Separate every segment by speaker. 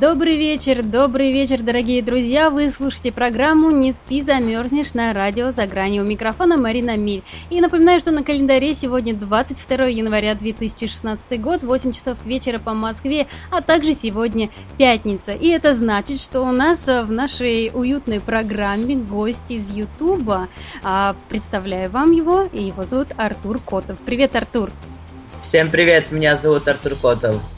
Speaker 1: Добрый вечер, добрый вечер, дорогие друзья. Вы слушаете программу «Не спи, замерзнешь» на радио «За гранью». У микрофона Марина Миль. И напоминаю, что на календаре сегодня 22 января 2016 год, 8 часов вечера по Москве, а также сегодня пятница. И это значит, что у нас в нашей уютной программе гость из Ютуба. А, представляю вам его, и его зовут Артур Котов. Привет, Артур!
Speaker 2: Всем привет, меня зовут Артур Котов.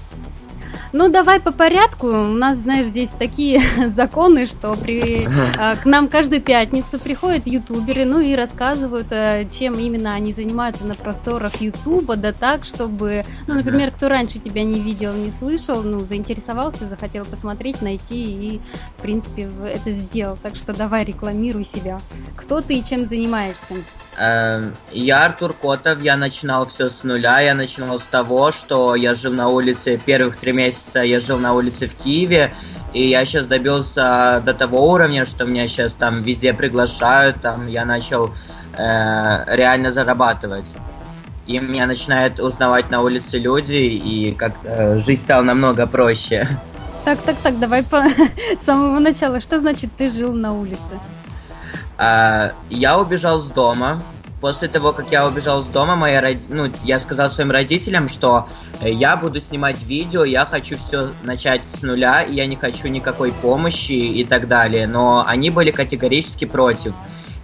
Speaker 1: Ну, давай по порядку. У нас, знаешь, здесь такие законы, что при, э, к нам каждую пятницу приходят ютуберы, ну и рассказывают, э, чем именно они занимаются на просторах Ютуба, да так, чтобы, ну, например, кто раньше тебя не видел, не слышал, ну, заинтересовался, захотел посмотреть, найти и, в принципе, это сделал. Так что давай рекламируй себя. Кто ты и чем занимаешься?
Speaker 2: Эм, я Артур Котов, я начинал все с нуля, я начинал с того, что я жил на улице, первых три месяца я жил на улице в Киеве, и я сейчас добился до того уровня, что меня сейчас там везде приглашают, там я начал э, реально зарабатывать. И меня начинают узнавать на улице люди, и как э, жизнь стала намного проще.
Speaker 1: Так, так, так, давай по самого начала. Что значит ты жил на улице?
Speaker 2: А, я убежал с дома. После того, как я убежал с дома, моя род... ну, я сказал своим родителям, что э, я буду снимать видео, я хочу все начать с нуля, я не хочу никакой помощи и так далее. Но они были категорически против.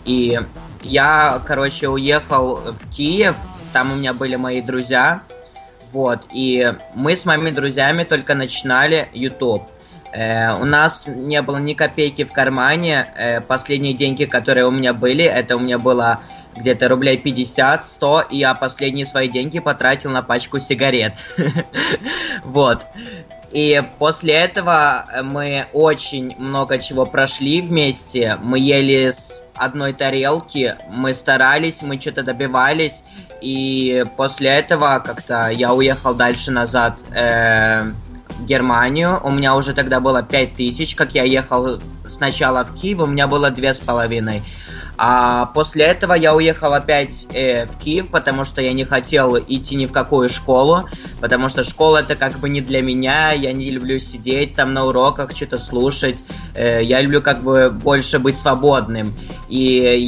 Speaker 2: И я, короче, уехал в Киев, там у меня были мои друзья, вот, и мы с моими друзьями только начинали YouTube. Э, у нас не было ни копейки в кармане. Э, последние деньги, которые у меня были, это у меня было где-то рублей 50-100, и я последние свои деньги потратил на пачку сигарет. Вот. И после этого мы очень много чего прошли вместе. Мы ели с одной тарелки, мы старались, мы что-то добивались. И после этого как-то я уехал дальше назад. Э, Германию. У меня уже тогда было 5000, как я ехал сначала в Киев, у меня было две с половиной. А после этого я уехал опять э, в Киев, потому что я не хотел идти ни в какую школу, потому что школа это как бы не для меня, я не люблю сидеть там на уроках, что-то слушать, э, я люблю как бы больше быть свободным. И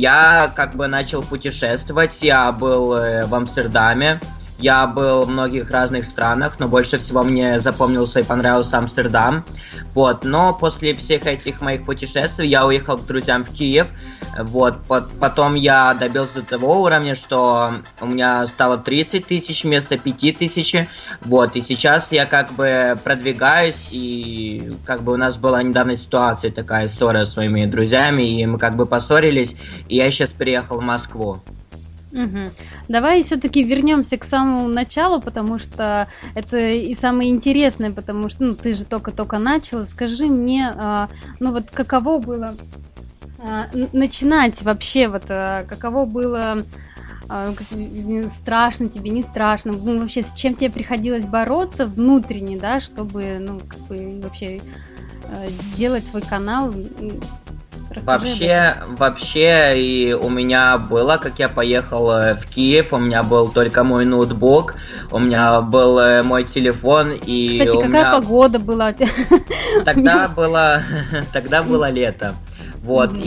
Speaker 2: я как бы начал путешествовать, я был э, в Амстердаме, я был в многих разных странах, но больше всего мне запомнился и понравился Амстердам. Вот, но после всех этих моих путешествий я уехал к друзьям в Киев. Вот, потом я добился того уровня, что у меня стало 30 тысяч вместо 5 тысяч. Вот, и сейчас я как бы продвигаюсь, и как бы у нас была недавно ситуация такая, ссора с моими друзьями, и мы как бы поссорились, и я сейчас приехал в Москву.
Speaker 1: Угу. Давай все-таки вернемся к самому началу, потому что это и самое интересное, потому что ну, ты же только-только начал. Скажи мне, а, ну вот каково было а, начинать вообще, вот а, каково было страшно тебе, не страшно, ну, вообще с чем тебе приходилось бороться внутренне, да, чтобы, ну, как бы вообще делать свой канал
Speaker 2: вообще, вообще, и у меня было, как я поехал э, в Киев, у меня был только мой ноутбук, у меня был э, мой телефон и.
Speaker 1: Кстати, какая
Speaker 2: меня...
Speaker 1: погода была?
Speaker 2: Тогда было, тогда было лето. Вот, mm-hmm.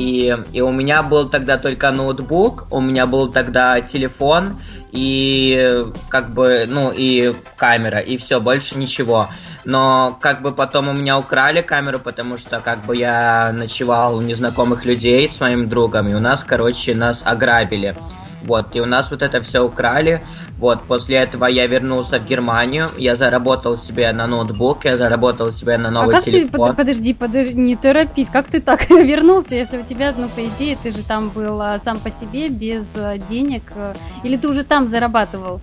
Speaker 2: и, и у меня был тогда только ноутбук, у меня был тогда телефон, и как бы, ну, и камера, и все, больше ничего. Но как бы потом у меня украли камеру, потому что как бы я ночевал у незнакомых людей с моим другом, и у нас, короче, нас ограбили. Вот, и у нас вот это все украли. Вот, после этого я вернулся в Германию, я заработал себе на ноутбук, я заработал себе на новый
Speaker 1: а как
Speaker 2: телефон.
Speaker 1: Ты, подожди, подожди, не торопись, как ты так вернулся, если у тебя, ну, по идее, ты же там был а, сам по себе, без а, денег, а, или ты уже там зарабатывал?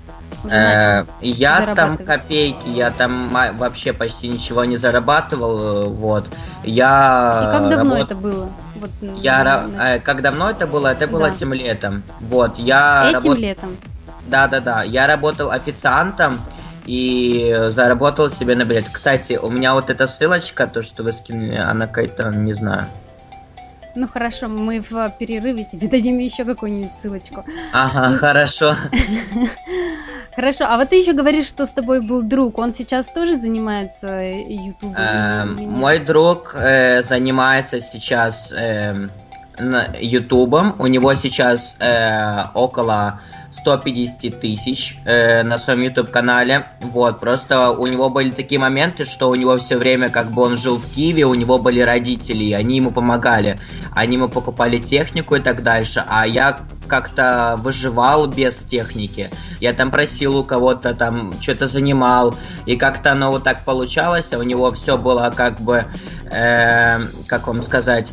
Speaker 2: Э, я там копейки, я там вообще почти ничего не зарабатывал, э, вот. Я
Speaker 1: И как давно это было? Вот,
Speaker 2: я э, как давно это было? Это было да. этим летом. Вот, я
Speaker 1: Этим работ... летом.
Speaker 2: Да, да, да. Я работал официантом и заработал себе на билет. Кстати, у меня вот эта ссылочка, то, что вы скинули, она какая-то, не знаю.
Speaker 1: Ну хорошо, мы в перерыве тебе дадим еще какую-нибудь ссылочку.
Speaker 2: Ага, хорошо.
Speaker 1: Хорошо, а вот ты еще говоришь, что с тобой был друг. Он сейчас тоже занимается YouTube?
Speaker 2: Эм, мой друг э, занимается сейчас э, YouTube. У него сейчас э, около 150 тысяч э, на своем YouTube-канале. Вот, просто у него были такие моменты, что у него все время, как бы он жил в Киеве, у него были родители, и они ему помогали. Они ему покупали технику и так дальше, а я как-то выживал без техники. Я там просил у кого-то, там что-то занимал, и как-то оно вот так получалось, а у него все было как бы, э, как вам сказать,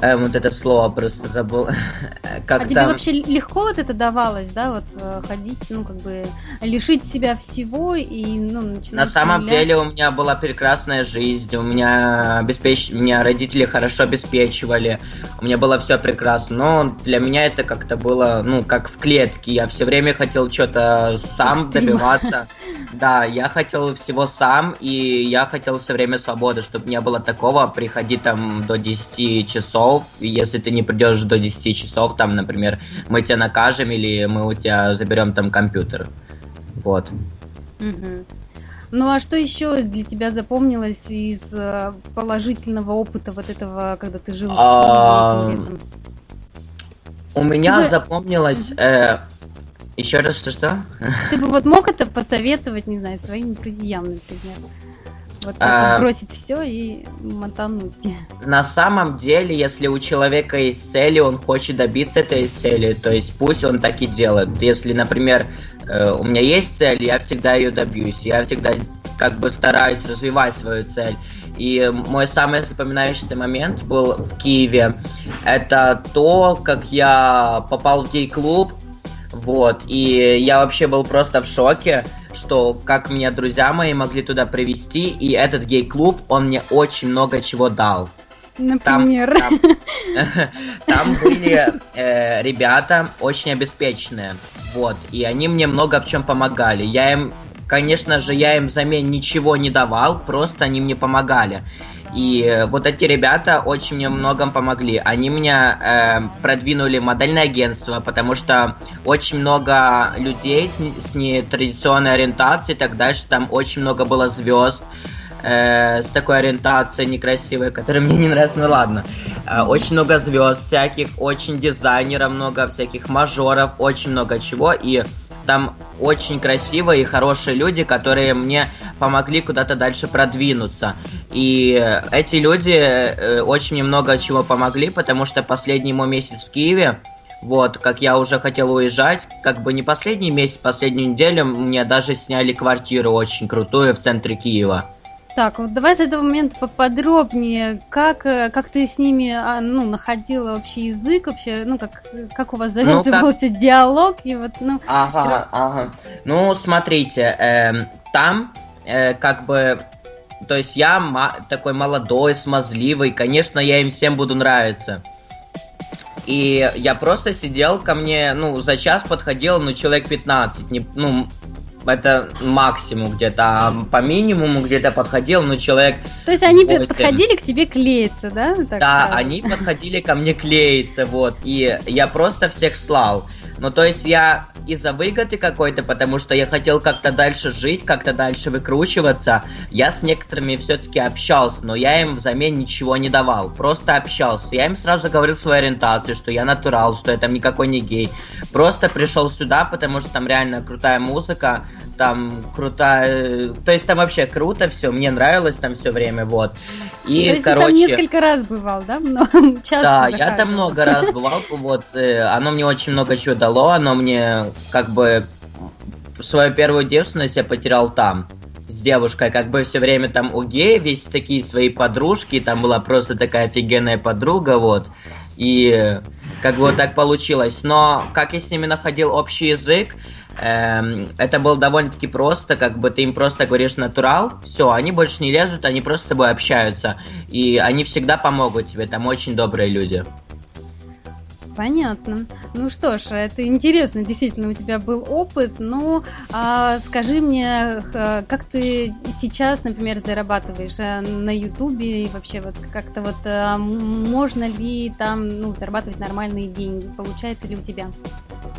Speaker 2: Э, вот это слово просто забыл.
Speaker 1: как а тебе вообще легко вот это давалось, да, вот э, ходить, ну, как бы лишить себя всего и, ну, начинать...
Speaker 2: На самом деле у меня была прекрасная жизнь, у меня обеспеч... меня родители хорошо обеспечивали, у меня было все прекрасно, но для меня это как-то было, ну, как в клетке, я все время хотел что-то сам добиваться. Да, я хотел всего сам, и я хотел все время свободы, чтобы не было такого, приходи там до 10 часов, и если ты не придешь до 10 часов, там, например, мы тебя накажем, или мы у тебя заберем там компьютер. Вот.
Speaker 1: Угу. Ну а что еще для тебя запомнилось из э, положительного опыта вот этого, когда ты жил а...
Speaker 2: У меня запомнилось э, еще раз, что-что?
Speaker 1: Ты бы вот мог это посоветовать, не знаю, своим друзьям, например? Вот а, бросить все и мотануть.
Speaker 2: На самом деле, если у человека есть цели, он хочет добиться этой цели, то есть пусть он так и делает. Если, например, э, у меня есть цель, я всегда ее добьюсь, я всегда как бы стараюсь развивать свою цель. И мой самый запоминающийся момент был в Киеве. Это то, как я попал в гей-клуб, вот, и я вообще был просто в шоке, что как меня друзья мои могли туда привести, и этот гей-клуб, он мне очень много чего дал.
Speaker 1: Например?
Speaker 2: Там, там, там были э, ребята очень обеспеченные, вот, и они мне много в чем помогали. Я им, конечно же, я им взамен ничего не давал, просто они мне помогали. И вот эти ребята очень мне многом помогли. Они меня э, продвинули модельное агентство, потому что очень много людей с нетрадиционной ориентацией и так дальше. Там очень много было звезд э, с такой ориентацией некрасивой, которая мне не нравится, ну ладно. Э, очень много звезд всяких, очень дизайнеров много, всяких мажоров, очень много чего. И там очень красивые и хорошие люди, которые мне помогли куда-то дальше продвинуться. И эти люди э, очень мне много чего помогли, потому что последний мой месяц в Киеве, вот, как я уже хотел уезжать, как бы не последний месяц, последнюю неделю мне даже сняли квартиру очень крутую в центре Киева.
Speaker 1: Так, вот давай с этого момента поподробнее, как, э, как ты с ними а, ну, находила вообще язык, вообще, ну, как, как у вас завязывался ну, как... диалог, и вот, ну...
Speaker 2: Ага, ага. Ну, смотрите, э, там, э, как бы, то есть я такой молодой, смазливый, конечно, я им всем буду нравиться. И я просто сидел ко мне, ну, за час подходил, ну, человек 15, не, ну, это максимум где-то, а по минимуму где-то подходил, ну, человек
Speaker 1: То есть они 8. подходили к тебе клеиться, да?
Speaker 2: Так да, сказать? они подходили ко мне клеиться, вот, и я просто всех слал. Ну, то есть я из-за выгоды какой-то, потому что я хотел как-то дальше жить, как-то дальше выкручиваться, я с некоторыми все-таки общался, но я им взамен ничего не давал, просто общался. Я им сразу говорил свою ориентацию, что я натурал, что я там никакой не гей. Просто пришел сюда, потому что там реально крутая музыка, там крутая, то есть там вообще круто все, мне нравилось там все время, вот.
Speaker 1: И, то есть короче... там несколько раз бывал, да?
Speaker 2: Часто да, захаживал. я там много раз бывал, вот, э, оно мне очень много чего дало, оно мне как бы свою первую девственность я потерял там с девушкой, как бы все время там у гея весь такие свои подружки, там была просто такая офигенная подруга, вот. И как бы вот так получилось. Но как я с ними находил общий язык, эм, это было довольно-таки просто, как бы ты им просто говоришь натурал, все, они больше не лезут, они просто с тобой общаются. И они всегда помогут тебе, там очень добрые люди.
Speaker 1: Понятно. Ну что ж, это интересно, действительно, у тебя был опыт, но а, скажи мне, как ты сейчас, например, зарабатываешь э, на Ютубе и вообще вот как-то вот а, можно ли там ну, зарабатывать нормальные деньги? Получается ли у тебя?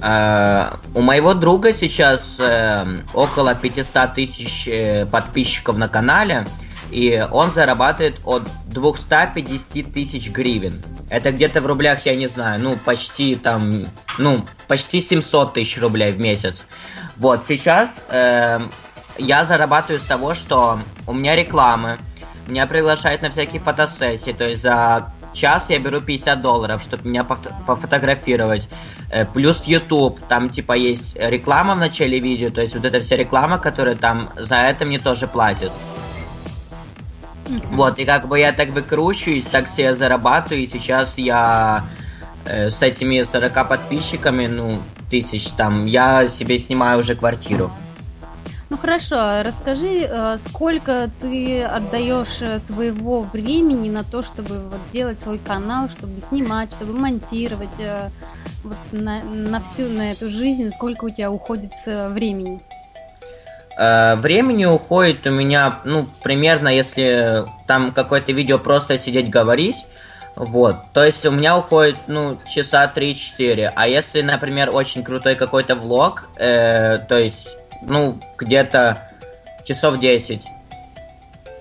Speaker 2: Uh, у моего друга сейчас uh, около 500 тысяч подписчиков на канале, и он зарабатывает от 250 тысяч гривен. Это где-то в рублях, я не знаю, ну, почти там, ну, почти 700 тысяч рублей в месяц. Вот, сейчас э, я зарабатываю с того, что у меня рекламы, меня приглашают на всякие фотосессии, то есть за час я беру 50 долларов, чтобы меня пофотографировать. Э, плюс YouTube, там типа есть реклама в начале видео, то есть вот эта вся реклама, которая там, за это мне тоже платят. Вот, и как бы я так выкручиваюсь, так себе зарабатываю, и сейчас я э, с этими 40 подписчиками, ну, тысяч там, я себе снимаю уже квартиру.
Speaker 1: Ну хорошо, расскажи, э, сколько ты отдаешь э, своего времени на то, чтобы вот делать свой канал, чтобы снимать, чтобы монтировать, э, вот на, на всю на эту жизнь, сколько у тебя уходит времени?
Speaker 2: Э, времени уходит у меня, ну, примерно, если там какое-то видео просто сидеть говорить, вот, то есть у меня уходит, ну, часа 3-4, а если, например, очень крутой какой-то влог, э, то есть, ну, где-то часов 10,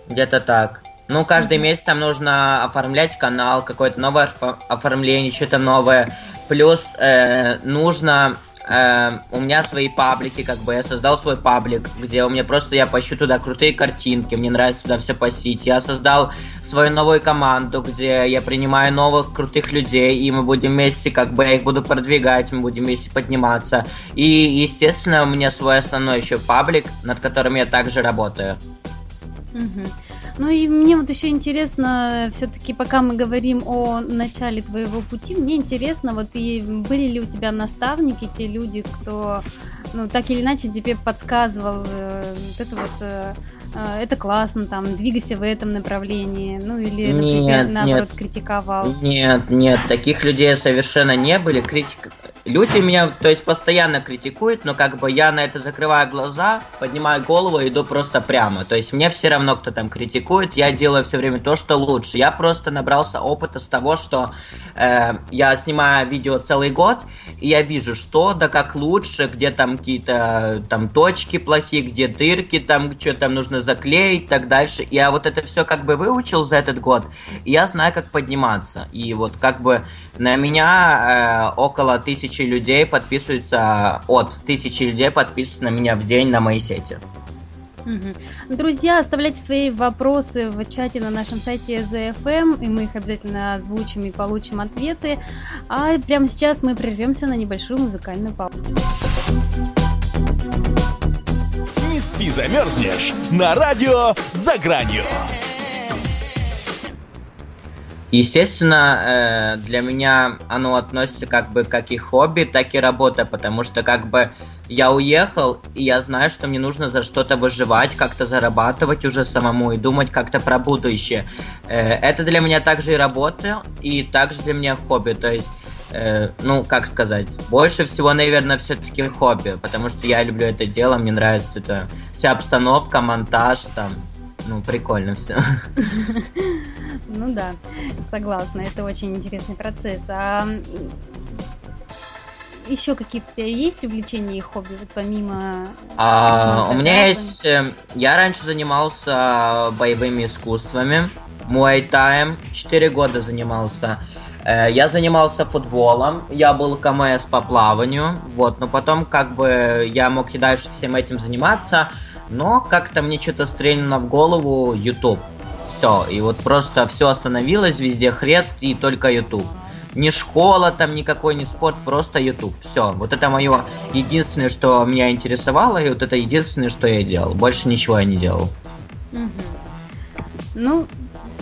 Speaker 2: где-то так. Ну, каждый месяц там нужно оформлять канал, какое-то новое оформление, что-то новое. Плюс э, нужно э, у меня свои паблики, как бы я создал свой паблик, где у меня просто я пощу туда крутые картинки, мне нравится туда все постить. Я создал свою новую команду, где я принимаю новых крутых людей, и мы будем вместе, как бы я их буду продвигать, мы будем вместе подниматься. И, естественно, у меня свой основной еще паблик, над которым я также работаю.
Speaker 1: Угу. Ну и мне вот еще интересно, все-таки пока мы говорим о начале твоего пути, мне интересно, вот и были ли у тебя наставники, те люди, кто, ну, так или иначе тебе подсказывал э, вот это вот... Э, э это классно, там, двигайся в этом направлении, ну или, например, нет, наоборот, нет, критиковал.
Speaker 2: Нет, нет, таких людей совершенно не были. Критик... Люди меня, то есть, постоянно критикуют, но как бы я на это закрываю глаза, поднимаю голову и иду просто прямо. То есть мне все равно, кто там критикует, я делаю все время то, что лучше. Я просто набрался опыта с того, что э, я снимаю видео целый год, и я вижу, что да как лучше, где там какие-то там точки плохие, где дырки, там что там нужно заклеить так дальше. Я вот это все как бы выучил за этот год, и я знаю, как подниматься. И вот как бы на меня э, около тысячи тысячи людей подписываются, от тысячи людей подписываются на меня в день на моей сети.
Speaker 1: Друзья, оставляйте свои вопросы в чате на нашем сайте ZFM, и мы их обязательно озвучим и получим ответы. А прямо сейчас мы прервемся на небольшую музыкальную паузу.
Speaker 3: Не спи, замерзнешь на радио «За гранью».
Speaker 2: Естественно, э, для меня оно относится как бы как и хобби, так и работа, потому что как бы я уехал, и я знаю, что мне нужно за что-то выживать, как-то зарабатывать уже самому и думать как-то про будущее. Э, это для меня также и работа, и также для меня хобби. То есть, э, ну, как сказать, больше всего, наверное, все-таки хобби, потому что я люблю это дело, мне нравится это вся обстановка, монтаж, там, ну, прикольно все.
Speaker 1: Ну да, согласна, это очень интересный процесс. А еще какие-то у тебя есть увлечения и хобби, вот помимо...
Speaker 2: А, у меня есть... Э, я раньше занимался боевыми искусствами, муайтаем, 4 года занимался. Э, я занимался футболом, я был КМС по плаванию, вот, но потом как бы я мог и дальше всем этим заниматься, но как-то мне что-то стрельнуло в голову YouTube. Все, и вот просто все остановилось, везде хрест и только YouTube. Ни школа там никакой, ни спорт, просто YouTube. Все, вот это мое единственное, что меня интересовало, и вот это единственное, что я делал. Больше ничего я не делал.
Speaker 1: Ну,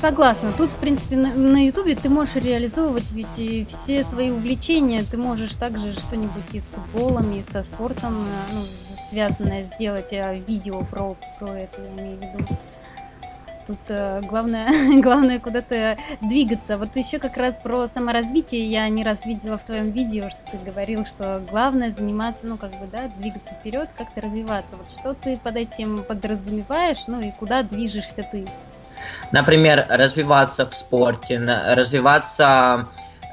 Speaker 1: Согласна. Тут, в принципе, на Ютубе ты можешь реализовывать ведь и все свои увлечения. Ты можешь также что-нибудь и с футболом, и со спортом э, ну, связанное сделать, э, видео про, про это, я имею в виду. Тут э, главное, главное куда-то двигаться. Вот еще как раз про саморазвитие я не раз видела в твоем видео, что ты говорил, что главное заниматься, ну как бы, да, двигаться вперед, как-то развиваться. Вот что ты под этим подразумеваешь, ну и куда движешься ты?
Speaker 2: Например, развиваться в спорте, развиваться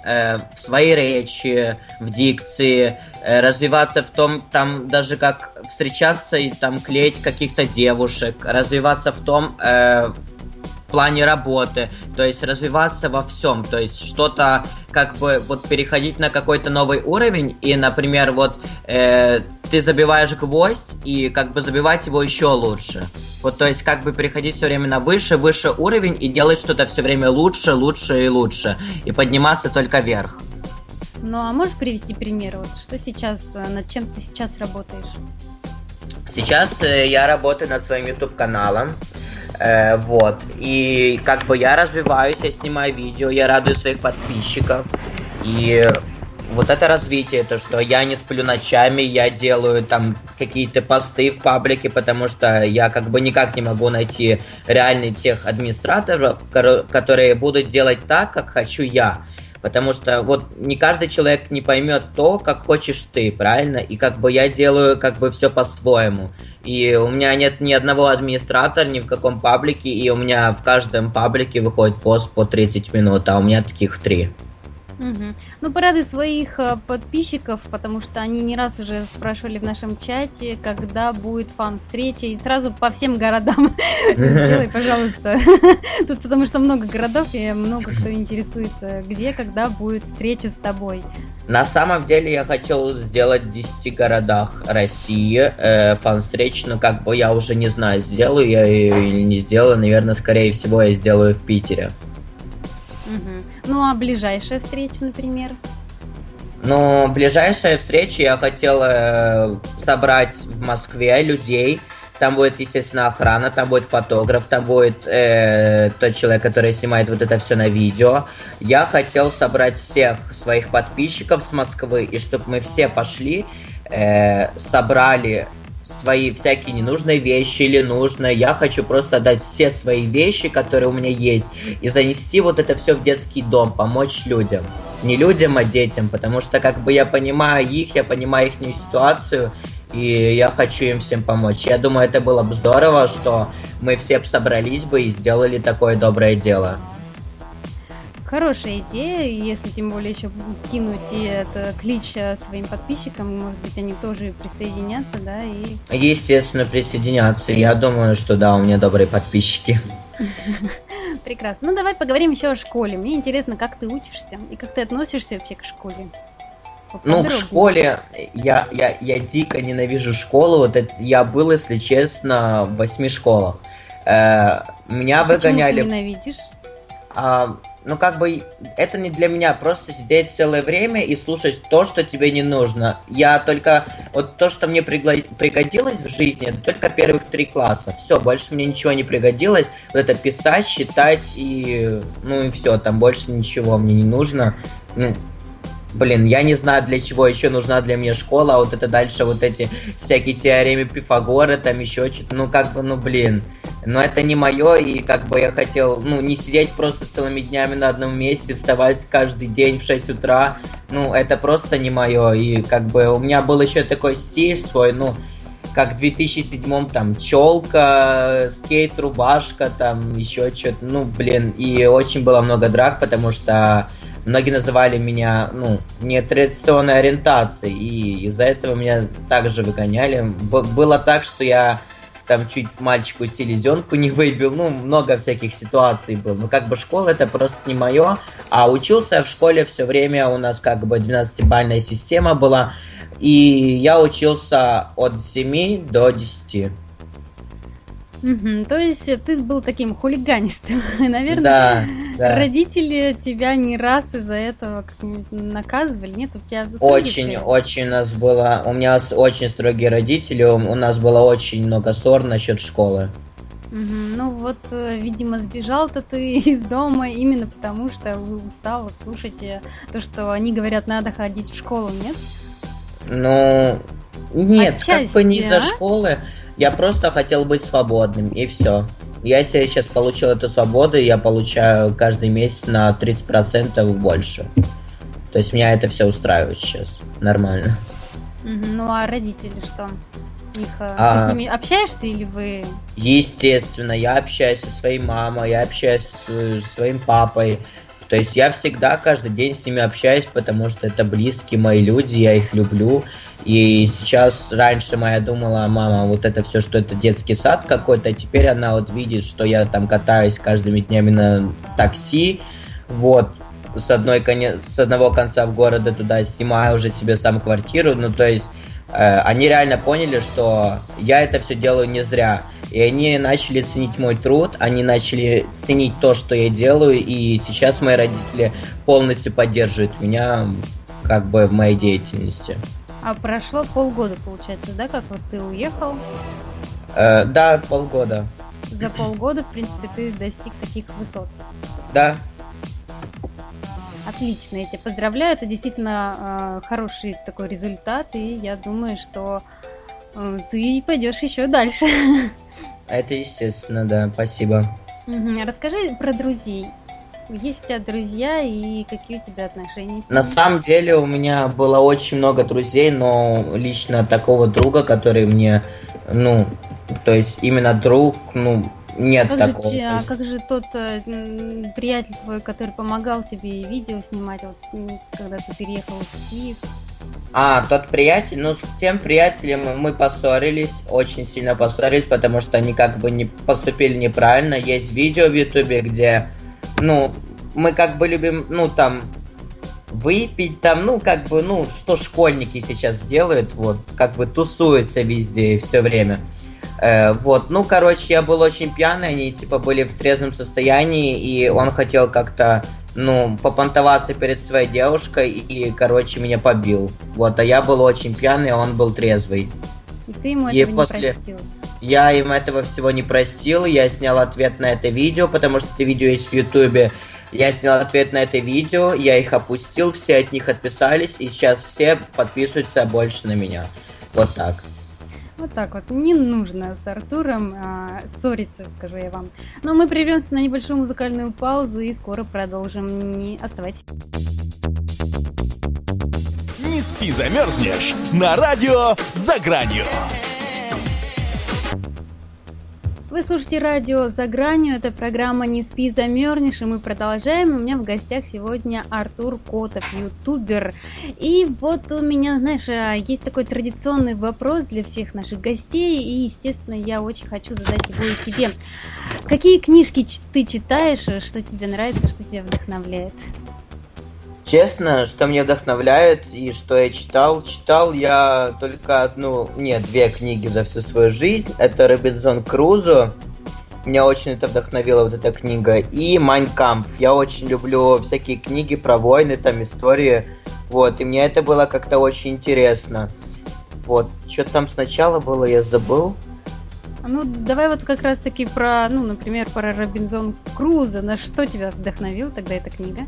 Speaker 2: в своей речи, в дикции, э, развиваться в том, там даже как встречаться и там клеить каких-то девушек, развиваться в том, э, плане работы, то есть развиваться во всем, то есть что-то как бы вот переходить на какой-то новый уровень и, например, вот э, ты забиваешь гвоздь и как бы забивать его еще лучше. Вот, то есть, как бы переходить все время на выше, выше уровень и делать что-то все время лучше, лучше и лучше. И подниматься только вверх.
Speaker 1: Ну, а можешь привести пример? Вот что сейчас, э, над чем ты сейчас работаешь?
Speaker 2: Сейчас э, я работаю над своим YouTube-каналом. Э, вот. И как бы я развиваюсь, я снимаю видео, я радую своих подписчиков. И вот это развитие, то, что я не сплю ночами, я делаю там какие-то посты в паблике, потому что я как бы никак не могу найти реальных тех администраторов, которые будут делать так, как хочу я. Потому что вот не каждый человек не поймет то, как хочешь ты, правильно? И как бы я делаю как бы все по-своему. И у меня нет ни одного администратора ни в каком паблике, и у меня в каждом паблике выходит пост по 30 минут, а у меня таких три.
Speaker 1: Угу. Ну, порадуй своих э, подписчиков, потому что они не раз уже спрашивали в нашем чате, когда будет фан-встреча, и сразу по всем городам сделай, пожалуйста. Тут потому что много городов, и много кто интересуется, где, когда будет встреча с тобой.
Speaker 2: На самом деле я хотел сделать в 10 городах России э, фан-встречу, но как бы я уже не знаю, сделаю я ее или не сделаю. Наверное, скорее всего, я сделаю в Питере.
Speaker 1: Угу. Ну а ближайшая встреча, например?
Speaker 2: Ну, ближайшая встреча я хотел э, собрать в Москве людей. Там будет, естественно, охрана, там будет фотограф, там будет э, тот человек, который снимает вот это все на видео. Я хотел собрать всех своих подписчиков с Москвы, и чтобы мы все пошли, э, собрали свои всякие ненужные вещи или нужные. Я хочу просто отдать все свои вещи, которые у меня есть, и занести вот это все в детский дом, помочь людям. Не людям, а детям, потому что как бы я понимаю их, я понимаю их ситуацию, и я хочу им всем помочь. Я думаю, это было бы здорово, что мы все собрались бы и сделали такое доброе дело.
Speaker 1: Хорошая идея, если тем более еще кинуть и это клич э, своим подписчикам, может быть, они тоже присоединятся, да, и...
Speaker 2: Естественно, присоединятся. Я думаю, что да, у меня добрые подписчики.
Speaker 1: Прекрасно. Ну, давай поговорим еще о школе. Мне интересно, как ты учишься и как ты относишься вообще к школе.
Speaker 2: Ну, в школе я, я, я дико ненавижу школу. Вот это, я был, если честно, в восьми школах. Э, меня
Speaker 1: а
Speaker 2: выгоняли.
Speaker 1: Почему ты ненавидишь?
Speaker 2: А, ну, как бы, это не для меня, просто сидеть целое время и слушать то, что тебе не нужно. Я только, вот то, что мне пригодилось в жизни, только первых три класса. Все, больше мне ничего не пригодилось. Вот это писать, читать и, ну и все, там больше ничего мне не нужно. Ну, блин, я не знаю, для чего еще нужна для меня школа, а вот это дальше вот эти всякие теоремы Пифагора, там еще что-то, ну как бы, ну блин, но это не мое, и как бы я хотел, ну, не сидеть просто целыми днями на одном месте, вставать каждый день в 6 утра, ну, это просто не мое, и как бы у меня был еще такой стиль свой, ну, как в 2007 там челка, скейт, рубашка, там еще что-то, ну, блин, и очень было много драк, потому что многие называли меня, ну, нетрадиционной ориентацией, и из-за этого меня также выгоняли. Б- было так, что я там чуть мальчику селезенку не выбил, ну, много всяких ситуаций было. Ну, как бы школа это просто не мое, а учился я в школе все время, у нас как бы 12-бальная система была, и я учился от 7 до 10.
Speaker 1: Угу, то есть ты был таким хулиганистым. Наверное,
Speaker 2: да, да.
Speaker 1: родители тебя не раз из-за этого наказывали, нет? У тебя
Speaker 2: очень, были? очень у нас было, у меня очень строгие родители, у нас было очень много ссор насчет школы.
Speaker 1: Угу, ну вот, э, видимо, сбежал-то ты из дома именно потому, что вы устал слушать то, что они говорят, надо ходить в школу, нет?
Speaker 2: Ну, нет, Отчасти, как бы не из-за а? школы. Я просто хотел быть свободным, и все. Я себе сейчас получил эту свободу, и я получаю каждый месяц на 30% больше. То есть меня это все устраивает сейчас. Нормально.
Speaker 1: Ну а родители что? Их, э, а, ты с ними общаешься или вы?
Speaker 2: Естественно, я общаюсь со своей мамой, я общаюсь с своим папой. То есть я всегда каждый день с ними общаюсь, потому что это близкие мои люди, я их люблю. И сейчас раньше моя думала, мама, вот это все, что это детский сад какой-то, а теперь она вот видит, что я там катаюсь каждыми днями на такси, вот, с, одной конец, с одного конца в города туда снимаю уже себе сам квартиру, ну то есть они реально поняли, что я это все делаю не зря. И они начали ценить мой труд, они начали ценить то, что я делаю, и сейчас мои родители полностью поддерживают меня как бы в моей деятельности.
Speaker 1: А прошло полгода, получается, да, как вот ты уехал?
Speaker 2: Э, да, полгода.
Speaker 1: За полгода, в принципе, ты достиг таких высот.
Speaker 2: Да.
Speaker 1: Отлично, я тебя поздравляю. Это действительно э, хороший такой результат, и я думаю, что э, ты пойдешь еще дальше.
Speaker 2: Это естественно, да, спасибо.
Speaker 1: Угу. Расскажи про друзей. Есть у тебя друзья и какие у тебя отношения с ними?
Speaker 2: На самом деле у меня было очень много друзей, но лично такого друга, который мне, ну, то есть именно друг, ну, нет
Speaker 1: как
Speaker 2: такого.
Speaker 1: Же, а как же тот э, приятель твой, который помогал тебе видео снимать, вот, когда ты переехал в Киев?
Speaker 2: А, тот приятель, ну, с тем приятелем мы поссорились, очень сильно поссорились, потому что они как бы не поступили неправильно. Есть видео в Ютубе, где ну, мы как бы любим, ну, там, выпить там, ну, как бы, ну, что школьники сейчас делают, вот, как бы тусуются везде и все время. Э, вот, ну, короче, я был очень пьяный, они, типа, были в трезвом состоянии, и он хотел как-то, ну, попонтоваться перед своей девушкой, и, короче, меня побил. Вот, а я был очень пьяный, а он был трезвый.
Speaker 1: И ты ему и этого после... не простил?
Speaker 2: Я им этого всего не простил, я снял ответ на это видео, потому что это видео есть в Ютубе. Я снял ответ на это видео, я их опустил, все от них отписались, и сейчас все подписываются больше на меня. Вот так.
Speaker 1: Вот так вот. Не нужно с Артуром а, ссориться, скажу я вам. Но мы прервемся на небольшую музыкальную паузу и скоро продолжим. Не оставайтесь.
Speaker 3: Не спи, замерзнешь. На радио «За гранью».
Speaker 1: Вы слушаете радио «За гранью», это программа «Не спи, замерзнешь», и мы продолжаем. У меня в гостях сегодня Артур Котов, ютубер. И вот у меня, знаешь, а, есть такой традиционный вопрос для всех наших гостей, и, естественно, я очень хочу задать его и тебе. Какие книжки ты читаешь, что тебе нравится, что тебя вдохновляет?
Speaker 2: Честно, что мне вдохновляет и что я читал, читал я только одну, нет, две книги за всю свою жизнь. Это Робинзон Крузо, меня очень это вдохновила вот эта книга, и Майнкамп. Я очень люблю всякие книги про войны, там истории, вот, и мне это было как-то очень интересно. Вот, что там сначала было, я забыл.
Speaker 1: Ну, давай вот как раз-таки про, ну, например, про Робинзон Круза. На что тебя вдохновила тогда эта книга?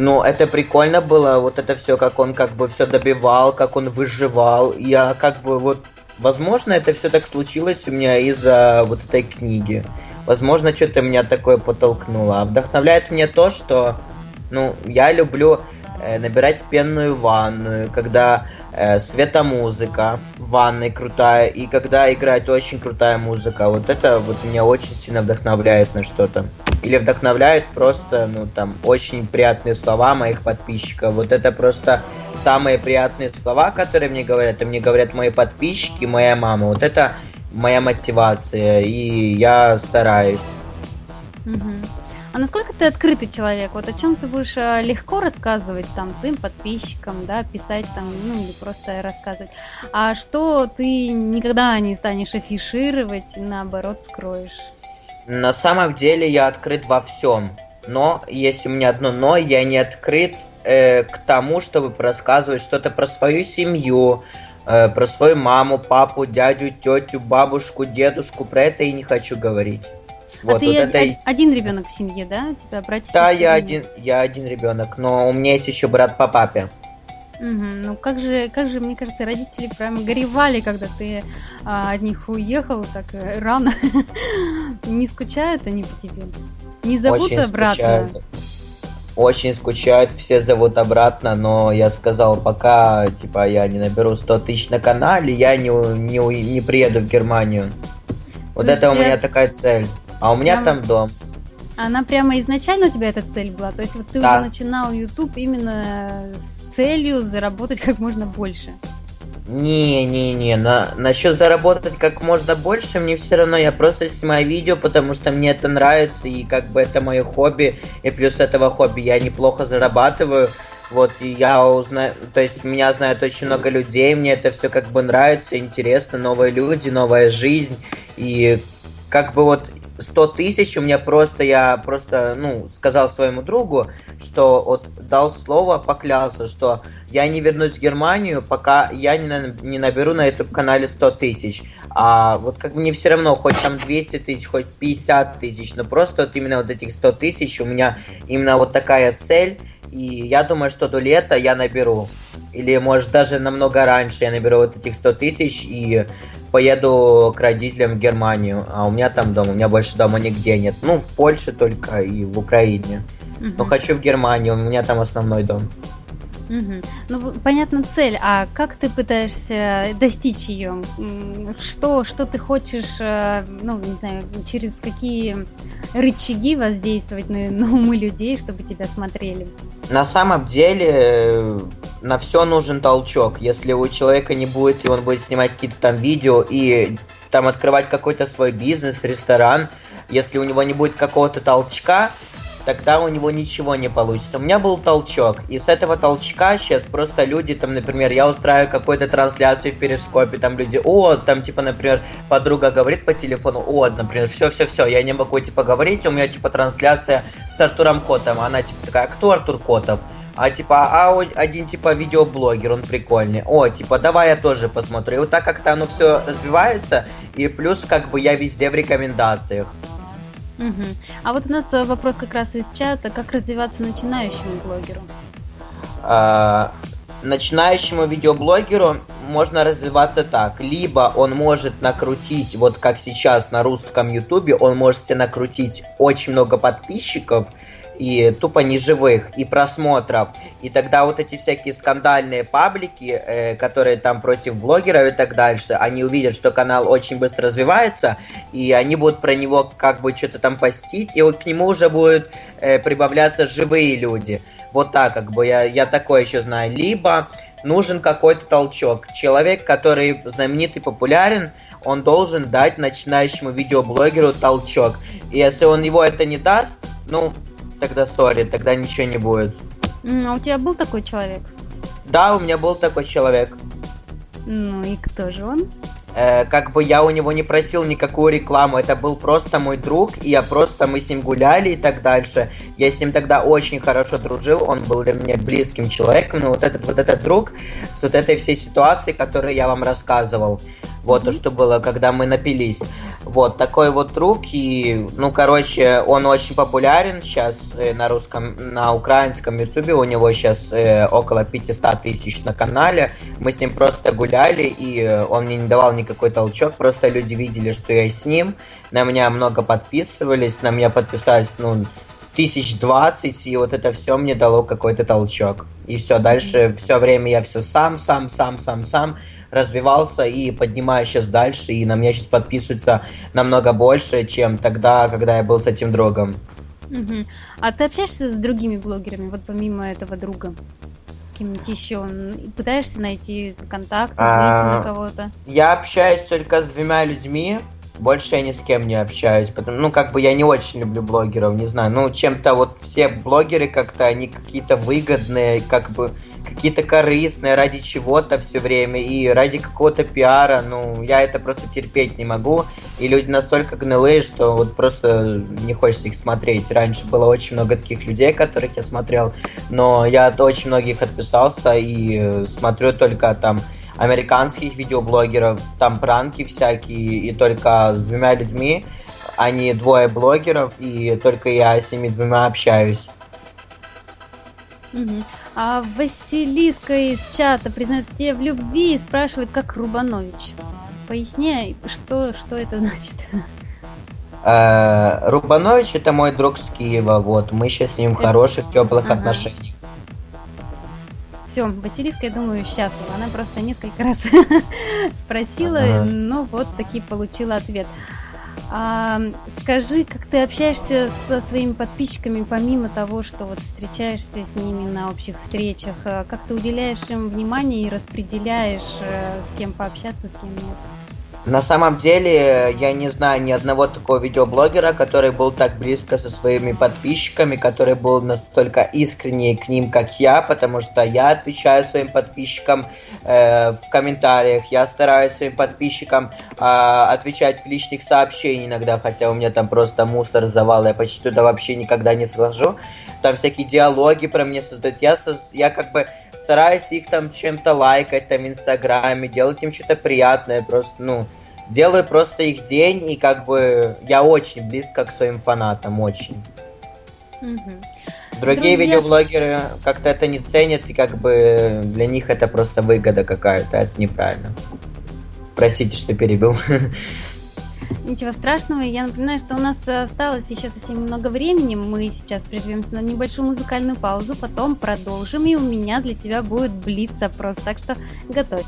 Speaker 2: Ну, это прикольно было, вот это все, как он как бы все добивал, как он выживал. Я как бы вот, возможно, это все так случилось у меня из-за вот этой книги. Возможно, что-то меня такое подтолкнуло. А вдохновляет мне то, что, ну, я люблю э, набирать пенную ванную, когда э, светомузыка в ванной крутая, и когда играет очень крутая музыка. Вот это вот меня очень сильно вдохновляет на что-то. Или вдохновляют просто, ну, там, очень приятные слова моих подписчиков. Вот это просто самые приятные слова, которые мне говорят, и мне говорят мои подписчики, моя мама. Вот это моя мотивация, и я стараюсь.
Speaker 1: Угу. А насколько ты открытый человек? Вот о чем ты будешь э, легко рассказывать там своим подписчикам, да, писать там, ну или просто рассказывать. А что ты никогда не станешь афишировать, наоборот, скроешь?
Speaker 2: На самом деле я открыт во всем. Но есть у меня одно но, я не открыт э, к тому, чтобы рассказывать что-то про свою семью, э, про свою маму, папу, дядю, тетю, бабушку, дедушку. Про это и не хочу говорить.
Speaker 1: А вот, ты вот это... один ребенок в семье, да? У тебя братья
Speaker 2: Да, я один, я один ребенок, но у меня есть еще брат по папе.
Speaker 1: Угу. Ну как же, как же, мне кажется, родители прямо горевали, когда ты а, от них уехал так э, рано. Не скучают они по тебе? Не зовут Очень обратно? Скучают.
Speaker 2: Очень скучают, все зовут обратно, но я сказал, пока типа я не наберу 100 тысяч на канале, я не, не, не приеду в Германию. Вот То это у меня такая цель. А у меня прямо... там дом.
Speaker 1: Она прямо изначально у тебя эта цель была? То есть вот ты да. уже начинал YouTube именно с целью заработать как можно больше?
Speaker 2: Не-не-не, на, насчет заработать как можно больше, мне все равно, я просто снимаю видео, потому что мне это нравится, и как бы это мое хобби, и плюс этого хобби я неплохо зарабатываю, вот, и я узнаю, то есть меня знает очень много людей, мне это все как бы нравится, интересно, новые люди, новая жизнь, и как бы вот 100 тысяч, у меня просто, я просто, ну, сказал своему другу, что вот дал слово, поклялся, что я не вернусь в Германию, пока я не, не наберу на этом канале 100 тысяч. А вот как мне все равно, хоть там 200 тысяч, хоть 50 тысяч, но просто вот именно вот этих 100 тысяч, у меня именно вот такая цель, и я думаю, что до лета я наберу. Или, может, даже намного раньше я наберу вот этих 100 тысяч и поеду к родителям в Германию. А у меня там дом, у меня больше дома нигде нет. Ну, в Польше только и в Украине. Угу. Но хочу в Германию, у меня там основной дом.
Speaker 1: Угу. Ну, понятна цель, а как ты пытаешься достичь ее? Что, что ты хочешь, э, ну, не знаю, через какие рычаги воздействовать на, на умы людей, чтобы тебя смотрели?
Speaker 2: На самом деле, на все нужен толчок. Если у человека не будет, и он будет снимать какие-то там видео и там открывать какой-то свой бизнес, ресторан, если у него не будет какого-то толчка, тогда у него ничего не получится. У меня был толчок, и с этого толчка сейчас просто люди, там, например, я устраиваю какую-то трансляцию в перископе, там люди, о, там, типа, например, подруга говорит по телефону, о, например, все-все-все, я не могу, типа, говорить, у меня, типа, трансляция с Артуром Котом, она, типа, такая, кто Артур Котов? А типа, а один типа видеоблогер, он прикольный. О, типа, давай я тоже посмотрю. И вот так как-то оно все развивается, и плюс как бы я везде в рекомендациях.
Speaker 1: Угу. А вот у нас э, вопрос как раз из чата, как развиваться начинающему блогеру?
Speaker 2: А, начинающему видеоблогеру можно развиваться так. Либо он может накрутить, вот как сейчас на русском ютубе, он может себе накрутить очень много подписчиков, и тупо неживых, и просмотров. И тогда вот эти всякие скандальные паблики, э, которые там против блогеров и так дальше, они увидят, что канал очень быстро развивается, и они будут про него как бы что-то там постить, и вот к нему уже будут э, прибавляться живые люди. Вот так как бы я, я такое еще знаю. Либо нужен какой-то толчок. Человек, который знаменитый, популярен, он должен дать начинающему видеоблогеру толчок. И если он его это не даст, ну, тогда сори, тогда ничего не будет.
Speaker 1: А у тебя был такой человек?
Speaker 2: Да, у меня был такой человек.
Speaker 1: Ну и кто же он?
Speaker 2: Э, как бы я у него не просил никакую рекламу, это был просто мой друг, и я просто, мы с ним гуляли и так дальше. Я с ним тогда очень хорошо дружил, он был для меня близким человеком, но вот этот вот этот друг с вот этой всей ситуацией, которую я вам рассказывал, вот то, что было, когда мы напились. Вот, такой вот друг, и, ну, короче, он очень популярен сейчас э, на русском, на украинском ютубе, у него сейчас э, около 500 тысяч на канале, мы с ним просто гуляли, и э, он мне не давал никакой толчок, просто люди видели, что я с ним, на меня много подписывались, на меня подписались, ну, тысяч двадцать, и вот это все мне дало какой-то толчок. И все, дальше все время я все сам, сам, сам, сам, сам, развивался и поднимаю сейчас дальше, и на меня сейчас подписываются намного больше, чем тогда, когда я был с этим другом.
Speaker 1: Угу. А ты общаешься с другими блогерами, вот помимо этого друга? кем-нибудь еще? Пытаешься найти контакт, выйти а, на кого-то?
Speaker 2: Я общаюсь только с двумя людьми. Больше я ни с кем не общаюсь, потому, ну, как бы я не очень люблю блогеров, не знаю, ну, чем-то вот все блогеры как-то, они какие-то выгодные, как бы, какие-то корыстные ради чего-то все время и ради какого-то пиара, ну, я это просто терпеть не могу. И люди настолько гнилые, что вот просто не хочется их смотреть. Раньше было очень много таких людей, которых я смотрел, но я от очень многих отписался и смотрю только там американских видеоблогеров, там пранки всякие, и только с двумя людьми, они двое блогеров, и только я с ними двумя общаюсь.
Speaker 1: Угу. А Василиска из чата признается тебе в любви и спрашивает, как Рубанович. Поясняй, что, что это значит.
Speaker 2: Э, Рубанович это мой друг с Киева, вот. Мы сейчас с ним в хороших, теплых ага. отношениях.
Speaker 1: Все, Василиска, я думаю, счастлива. Она просто несколько раз спросила, ага. но вот таки получила ответ. А, скажи, как ты общаешься со своими подписчиками, помимо того, что вот встречаешься с ними на общих встречах, а как ты уделяешь им внимание и распределяешь, э, с кем пообщаться, с кем нет?
Speaker 2: На самом деле, я не знаю ни одного такого видеоблогера, который был так близко со своими подписчиками, который был настолько искренний к ним, как я, потому что я отвечаю своим подписчикам э, в комментариях, я стараюсь своим подписчикам э, отвечать в личных сообщениях иногда, хотя у меня там просто мусор, завал, я почти туда вообще никогда не сложу. Там всякие диалоги про меня создают. Я, соз... я как бы стараюсь их там чем-то лайкать там в Инстаграме, делать им что-то приятное, просто, ну, делаю просто их день, и как бы я очень близко к своим фанатам, очень. Угу. Другие Друзья... видеоблогеры как-то это не ценят, и как бы для них это просто выгода какая-то, это неправильно. Простите, что перебил.
Speaker 1: Ничего страшного. Я напоминаю, что у нас осталось еще совсем немного времени. Мы сейчас прервемся на небольшую музыкальную паузу, потом продолжим, и у меня для тебя будет блиц-опрос. Так что готовь.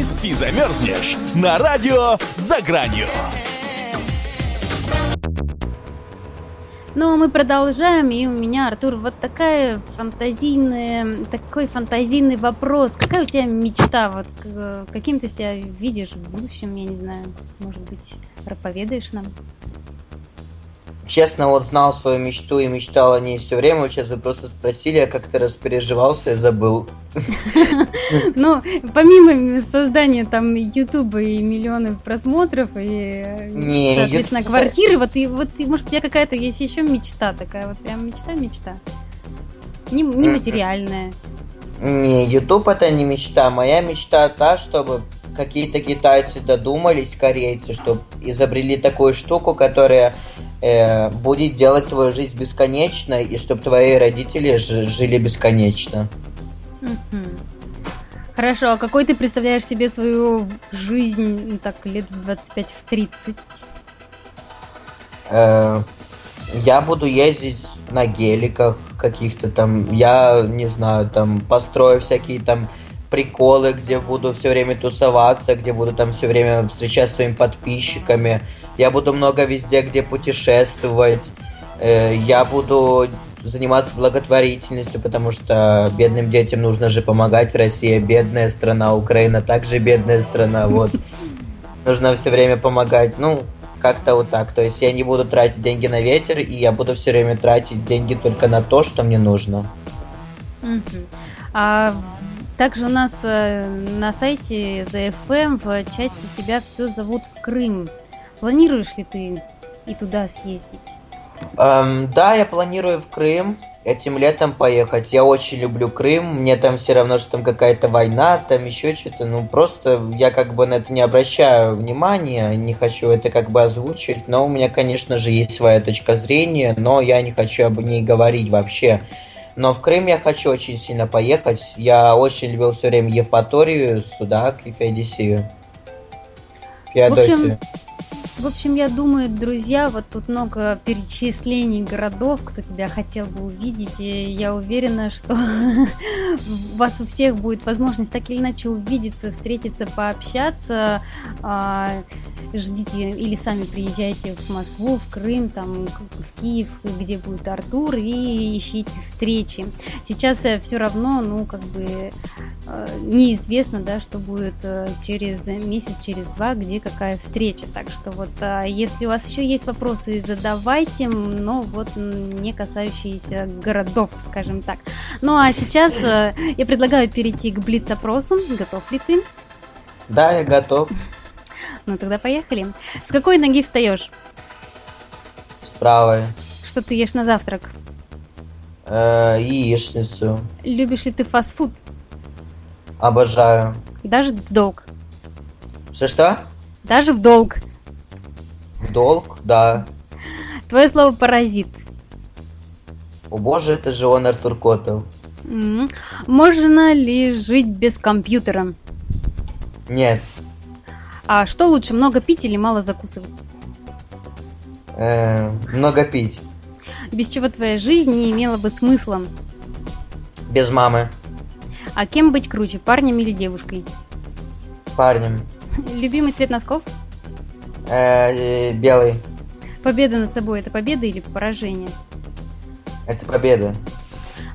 Speaker 3: Не спи, замерзнешь на радио «За гранью».
Speaker 1: Ну, мы продолжаем, и у меня, Артур, вот такая фантазийная, такой фантазийный вопрос. Какая у тебя мечта? Вот каким ты себя видишь в будущем, я не знаю, может быть, проповедаешь нам?
Speaker 2: Честно, вот знал свою мечту и мечтал о ней все время. Вот сейчас вы просто спросили, а как ты распереживался и забыл.
Speaker 1: Ну, помимо создания там Ютуба и миллионов просмотров и,
Speaker 2: не,
Speaker 1: соответственно, квартиры, вот и вот, может, у тебя какая-то есть еще мечта такая, вот прям мечта-мечта. Не, не материальная.
Speaker 2: Не, YouTube это не мечта. Моя мечта та, чтобы какие-то китайцы додумались, корейцы, чтобы изобрели такую штуку, которая э, будет делать твою жизнь бесконечной, и чтобы твои родители жили бесконечно.
Speaker 1: Хорошо, а какой ты представляешь себе свою жизнь, ну, так, лет в 25 в 30?
Speaker 2: Э, я буду ездить на геликах каких-то там, я не знаю, там построю всякие там приколы, где буду все время тусоваться, где буду там все время встречаться с своими подписчиками. Я буду много везде, где путешествовать. Э, я буду заниматься благотворительностью, потому что бедным детям нужно же помогать. Россия бедная страна, Украина также бедная страна. Вот. Нужно все время помогать. Ну, как-то вот так. То есть я не буду тратить деньги на ветер, и я буду все время тратить деньги только на то, что мне нужно.
Speaker 1: А также у нас э, на сайте ZFM в чате тебя все зовут в Крым. Планируешь ли ты и туда съездить?
Speaker 2: Эм, да, я планирую в Крым этим летом поехать. Я очень люблю Крым. Мне там все равно, что там какая-то война, там еще что-то. Ну, просто я как бы на это не обращаю внимания, не хочу это как бы озвучить. Но у меня, конечно же, есть своя точка зрения, но я не хочу об ней говорить вообще. Но в Крым я хочу очень сильно поехать. Я очень любил все время Евпаторию, сюда, к Феодосию.
Speaker 1: Феодосию. В общем, я думаю, друзья, вот тут много перечислений городов, кто тебя хотел бы увидеть, и я уверена, что у вас у всех будет возможность так или иначе увидеться, встретиться, пообщаться. Ждите или сами приезжайте в Москву, в Крым, там, в Киев, где будет Артур, и ищите встречи. Сейчас все равно, ну, как бы неизвестно, да, что будет через месяц, через два, где какая встреча. Так что вот, если у вас еще есть вопросы, задавайте, но вот не касающиеся городов, скажем так. Ну а сейчас я предлагаю перейти к блиц-опросу. Готов ли ты?
Speaker 2: Да, я готов.
Speaker 1: Ну тогда поехали. С какой ноги встаешь?
Speaker 2: С правой.
Speaker 1: Что ты ешь на завтрак?
Speaker 2: Э, яичницу.
Speaker 1: Любишь ли ты фастфуд?
Speaker 2: Обожаю.
Speaker 1: Даже в долг?
Speaker 2: Что-что?
Speaker 1: Даже в долг.
Speaker 2: В долг, да.
Speaker 1: Твое слово паразит.
Speaker 2: О боже, это же он Артур Котов.
Speaker 1: Можно ли жить без компьютера?
Speaker 2: Нет.
Speaker 1: А что лучше, много пить или мало закусывать?
Speaker 2: Э, много пить.
Speaker 1: Без чего твоя жизнь не имела бы смысла?
Speaker 2: Без мамы.
Speaker 1: А кем быть круче, парнем или девушкой?
Speaker 2: Парнем.
Speaker 1: Любимый цвет носков?
Speaker 2: Э, э, белый.
Speaker 1: Победа над собой это победа или поражение?
Speaker 2: Это победа.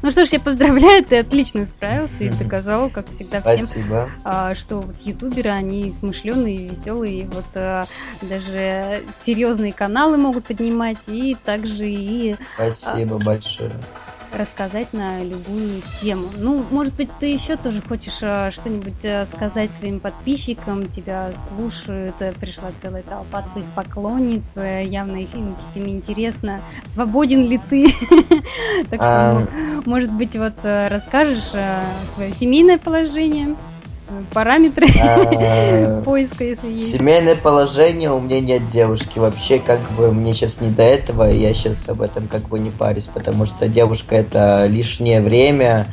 Speaker 1: Ну что ж, я поздравляю, ты отлично справился и доказал, как всегда, всем,
Speaker 2: Спасибо.
Speaker 1: А, что вот ютуберы, они смышленые, веселые, вот а, даже серьезные каналы могут поднимать, и также и...
Speaker 2: Спасибо большое
Speaker 1: рассказать на любую тему. Ну, может быть, ты еще тоже хочешь э, что-нибудь э, сказать своим подписчикам, тебя слушают, э, пришла целая толпа твоих поклонниц, явно их, всем интересно, свободен ли ты. Так что, может быть, вот расскажешь свое семейное положение? Параметры а, поиска, если есть.
Speaker 2: Семейное положение, у меня нет девушки. Вообще, как бы, мне сейчас не до этого, я сейчас об этом как бы не парюсь, потому что девушка это лишнее время,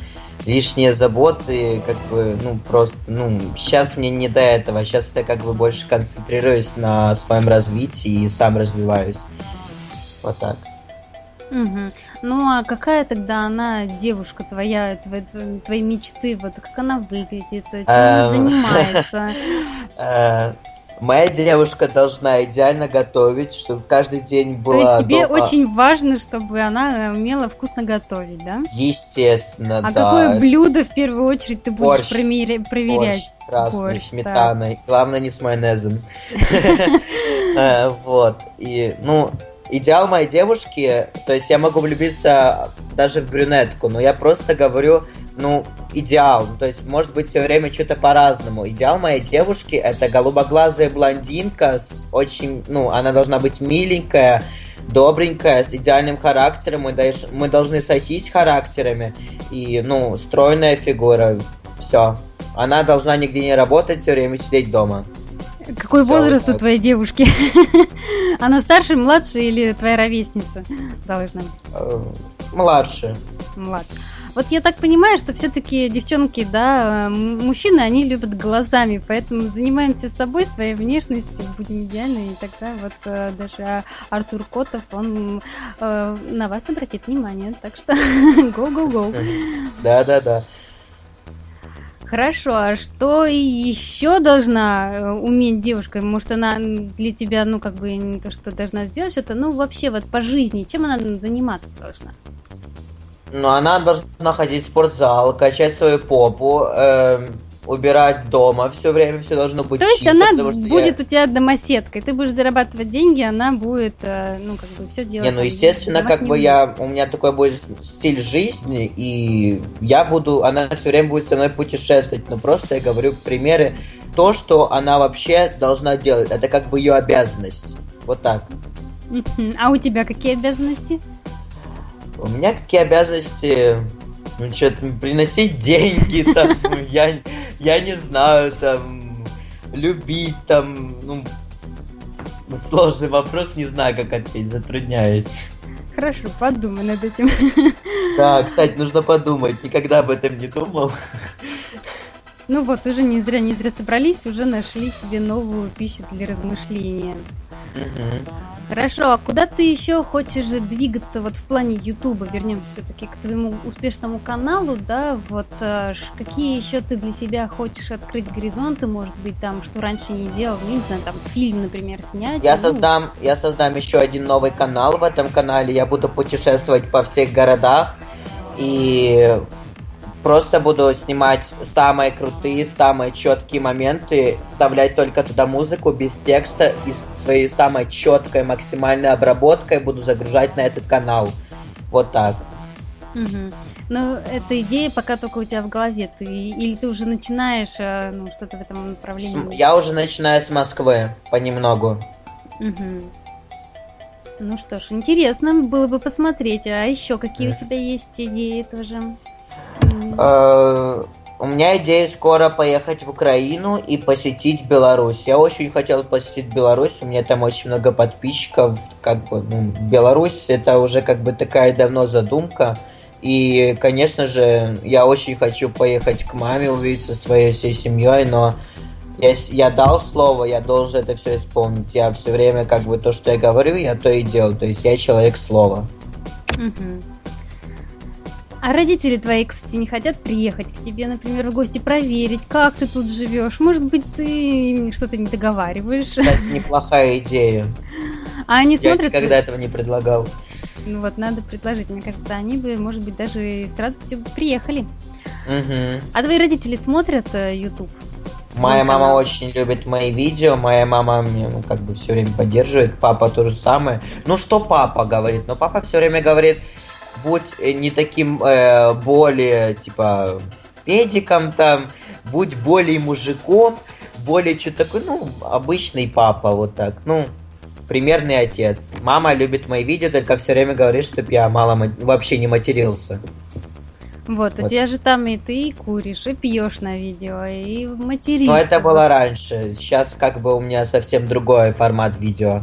Speaker 2: лишние заботы, как бы, ну, просто, ну, сейчас мне не до этого, сейчас я как бы больше концентрируюсь на своем развитии и сам развиваюсь. Вот так.
Speaker 1: Угу. Ну а какая тогда она девушка твоя, твои, твои мечты, вот как она выглядит, чем она эм. занимается?
Speaker 2: Э, моя девушка должна идеально готовить, чтобы каждый день было.
Speaker 1: То есть тебе дома... очень важно, чтобы она умела вкусно готовить, да?
Speaker 2: Естественно,
Speaker 1: а
Speaker 2: да.
Speaker 1: А какое блюдо в первую очередь ты будешь Борщ. проверять? Борщ
Speaker 2: красный, Борщ, сметаной. Да. Главное не с майонезом. Э, вот. И, ну, идеал моей девушки, то есть я могу влюбиться даже в брюнетку, но я просто говорю, ну, идеал. То есть, может быть, все время что-то по-разному. Идеал моей девушки это голубоглазая блондинка с очень, ну, она должна быть миленькая, добренькая, с идеальным характером. Мы, даж, мы должны сойтись характерами. И, ну, стройная фигура. Все. Она должна нигде не работать, все время сидеть дома.
Speaker 1: Какой возраст у твоей девушки? Она старше, младше или твоя ровесница должна быть? Э,
Speaker 2: младше.
Speaker 1: Младше. Вот я так понимаю, что все-таки девчонки, да, мужчины, они любят глазами, поэтому занимаемся собой, своей внешностью, будем идеальны, и тогда вот э, даже Артур Котов, он э, на вас обратит внимание, так что go-go-go.
Speaker 2: Да-да-да.
Speaker 1: Хорошо, а что еще должна э, уметь девушка? Может, она для тебя, ну, как бы не то, что должна сделать что-то, ну, вообще вот по жизни, чем она заниматься должна?
Speaker 2: Ну, она должна ходить в спортзал, качать свою попу, э, убирать дома все время, все должно быть
Speaker 1: То есть чисто, она будет я... у тебя домоседкой, ты будешь зарабатывать деньги, она будет, э, ну, как бы, все делать.
Speaker 2: Не, ну, естественно, как бы я, у меня такой будет стиль жизни, и я буду, она все время будет со мной путешествовать, но просто я говорю примеры, то, что она вообще должна делать, это как бы ее обязанность, вот так.
Speaker 1: А у тебя какие обязанности?
Speaker 2: У меня какие обязанности? Ну, что приносить деньги, там, я, я не знаю, там, любить, там, ну, сложный вопрос, не знаю, как ответить, затрудняюсь.
Speaker 1: Хорошо, подумай над этим.
Speaker 2: Да, кстати, нужно подумать, никогда об этом не думал.
Speaker 1: Ну вот, уже не зря, не зря собрались, уже нашли тебе новую пищу для размышления. Угу. Хорошо, а куда ты еще хочешь двигаться вот в плане Ютуба? Вернемся все-таки к твоему успешному каналу, да? Вот э, какие еще ты для себя хочешь открыть горизонты, может быть, там, что раньше не делал, ну, не знаю, там, фильм, например, снять?
Speaker 2: Я
Speaker 1: ну...
Speaker 2: создам, я создам еще один новый канал в этом канале. Я буду путешествовать по всех городах и Просто буду снимать самые крутые, самые четкие моменты, вставлять только туда музыку без текста и своей самой четкой максимальной обработкой буду загружать на этот канал. Вот так.
Speaker 1: Угу. Ну, эта идея пока только у тебя в голове. Ты или ты уже начинаешь э, ну, что-то в этом направлении?
Speaker 2: Я уже начинаю с Москвы понемногу.
Speaker 1: Угу. Ну что ж, интересно было бы посмотреть. А еще какие у тебя есть идеи тоже?
Speaker 2: Э, у меня идея скоро поехать в Украину и посетить Беларусь. Я очень хотел посетить Беларусь, у меня там очень много подписчиков. Как бы, ну, Беларусь это уже как бы такая давно задумка. И, конечно же, я очень хочу поехать к маме, увидеться со своей всей семьей, но я, я дал слово, я должен это все исполнить. Я все время как бы то, что я говорю, я то и делаю. То есть я человек слова.
Speaker 1: Угу. А родители твои, кстати, не хотят приехать к тебе, например, в гости проверить, как ты тут живешь. Может быть, ты что-то не договариваешь.
Speaker 2: Кстати, неплохая идея.
Speaker 1: А они смотрят...
Speaker 2: Я никогда этого не предлагал.
Speaker 1: Ну вот, надо предложить. Мне кажется, они бы, может быть, даже с радостью приехали.
Speaker 2: Угу.
Speaker 1: А твои родители смотрят э, YouTube?
Speaker 2: Моя мама очень любит мои видео, моя мама мне ну, как бы все время поддерживает, папа то же самое. Ну что папа говорит? Но папа все время говорит, будь э, не таким э, более, типа, педиком там, будь более мужиком, более что такой, ну, обычный папа, вот так, ну, примерный отец. Мама любит мои видео, только все время говорит, чтобы я мало вообще не матерился.
Speaker 1: Вот, вот, у тебя же там и ты и куришь, и пьешь на видео, и материшься.
Speaker 2: Но это было раньше. Сейчас как бы у меня совсем другой формат видео.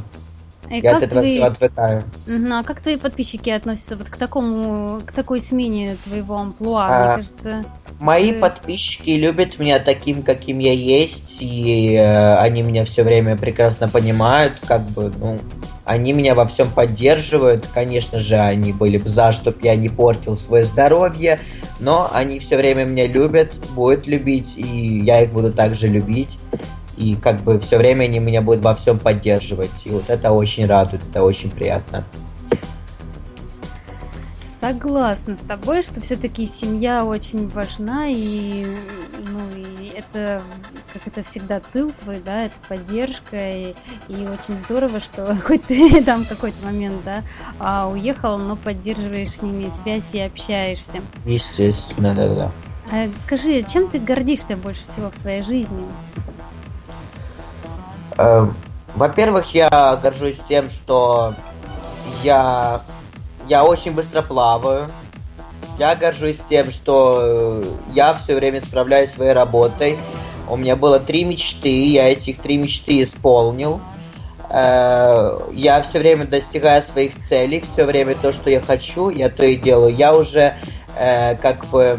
Speaker 2: И Я от этого твои... всего отвыкаю.
Speaker 1: Угу, а как твои подписчики относятся вот к такому, к такой смене твоего амплуа? А, Мне кажется,
Speaker 2: мои ты... подписчики любят меня таким, каким я есть, и э, они меня все время прекрасно понимают, как бы, ну, они меня во всем поддерживают. Конечно же, они были бы за, чтобы я не портил свое здоровье, но они все время меня любят, будут любить, и я их буду также любить и как бы все время они меня будут во всем поддерживать. И вот это очень радует, это очень приятно.
Speaker 1: Согласна с тобой, что все-таки семья очень важна, и, ну, и это, как это всегда, тыл твой, да, это поддержка, и, и очень здорово, что хоть ты там какой-то момент, да, а уехал, но поддерживаешь с ними связь и общаешься.
Speaker 2: Естественно, да-да.
Speaker 1: А скажи, чем ты гордишься больше всего в своей жизни?
Speaker 2: Эм, во-первых, я горжусь тем, что я, я очень быстро плаваю. Я горжусь тем, что э, я все время справляюсь своей работой. У меня было три мечты, я этих три мечты исполнил. Э, я все время достигаю своих целей, все время то, что я хочу, я то и делаю. Я уже э, как бы,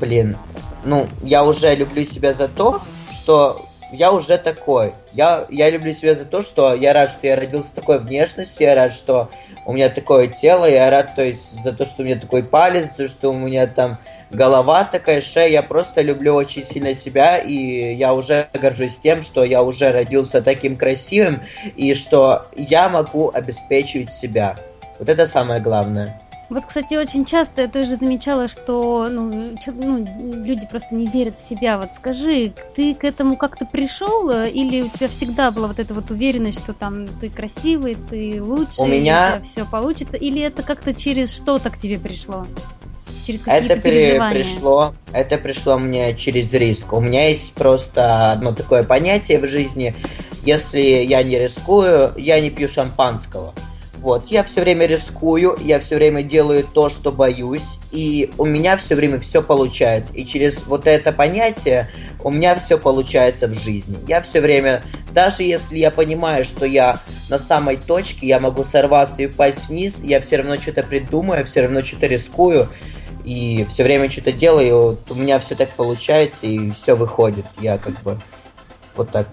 Speaker 2: блин, ну, я уже люблю себя за то, что я уже такой. Я, я люблю себя за то, что я рад, что я родился такой внешностью, я рад, что у меня такое тело, я рад, то есть, за то, что у меня такой палец, за то, что у меня там голова такая, шея. Я просто люблю очень сильно себя, и я уже горжусь тем, что я уже родился таким красивым, и что я могу обеспечивать себя. Вот это самое главное.
Speaker 1: Вот, кстати, очень часто я тоже замечала, что ну, ну, люди просто не верят в себя. Вот скажи, ты к этому как-то пришел, э, или у тебя всегда была вот эта вот уверенность, что там ты красивый, ты лучший, у меня... все получится, или это как-то через что-то к тебе пришло? Через какие-то
Speaker 2: это
Speaker 1: переживания?
Speaker 2: пришло, это пришло мне через риск. У меня есть просто одно такое понятие в жизни. Если я не рискую, я не пью шампанского. Вот, я все время рискую, я все время делаю то, что боюсь, и у меня все время все получается. И через вот это понятие у меня все получается в жизни. Я все время, даже если я понимаю, что я на самой точке, я могу сорваться и упасть вниз, я все равно что-то придумаю, все равно что-то рискую, и все время что-то делаю, у меня все так получается, и все выходит. Я как бы вот так.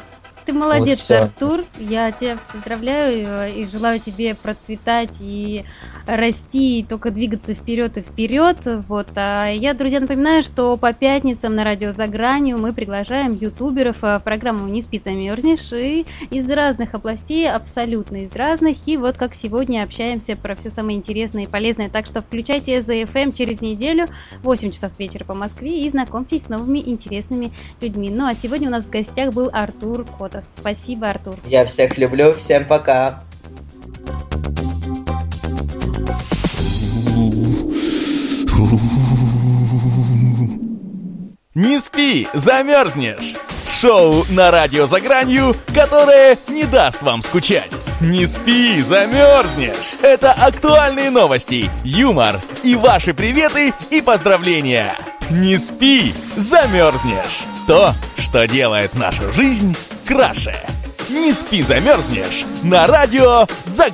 Speaker 1: Ты молодец, вот Артур. Я тебя поздравляю э, и желаю тебе процветать и расти, и только двигаться вперед и вперед. Вот. А я, друзья, напоминаю, что по пятницам на радио «За гранью» мы приглашаем ютуберов в программу «Не спи, замерзнешь» и из разных областей, абсолютно из разных. И вот как сегодня общаемся про все самое интересное и полезное. Так что включайте ZFM через неделю, 8 часов вечера по Москве, и знакомьтесь с новыми интересными людьми. Ну а сегодня у нас в гостях был Артур Котос. Спасибо, Артур.
Speaker 2: Я всех люблю, всем пока.
Speaker 3: Не спи, замерзнешь! Шоу на радио за гранью, которое не даст вам скучать. Не спи, замерзнешь! Это актуальные новости, юмор и ваши приветы и поздравления. Не спи, замерзнешь! То, что делает нашу жизнь краше. Не спи, замерзнешь! На радио за.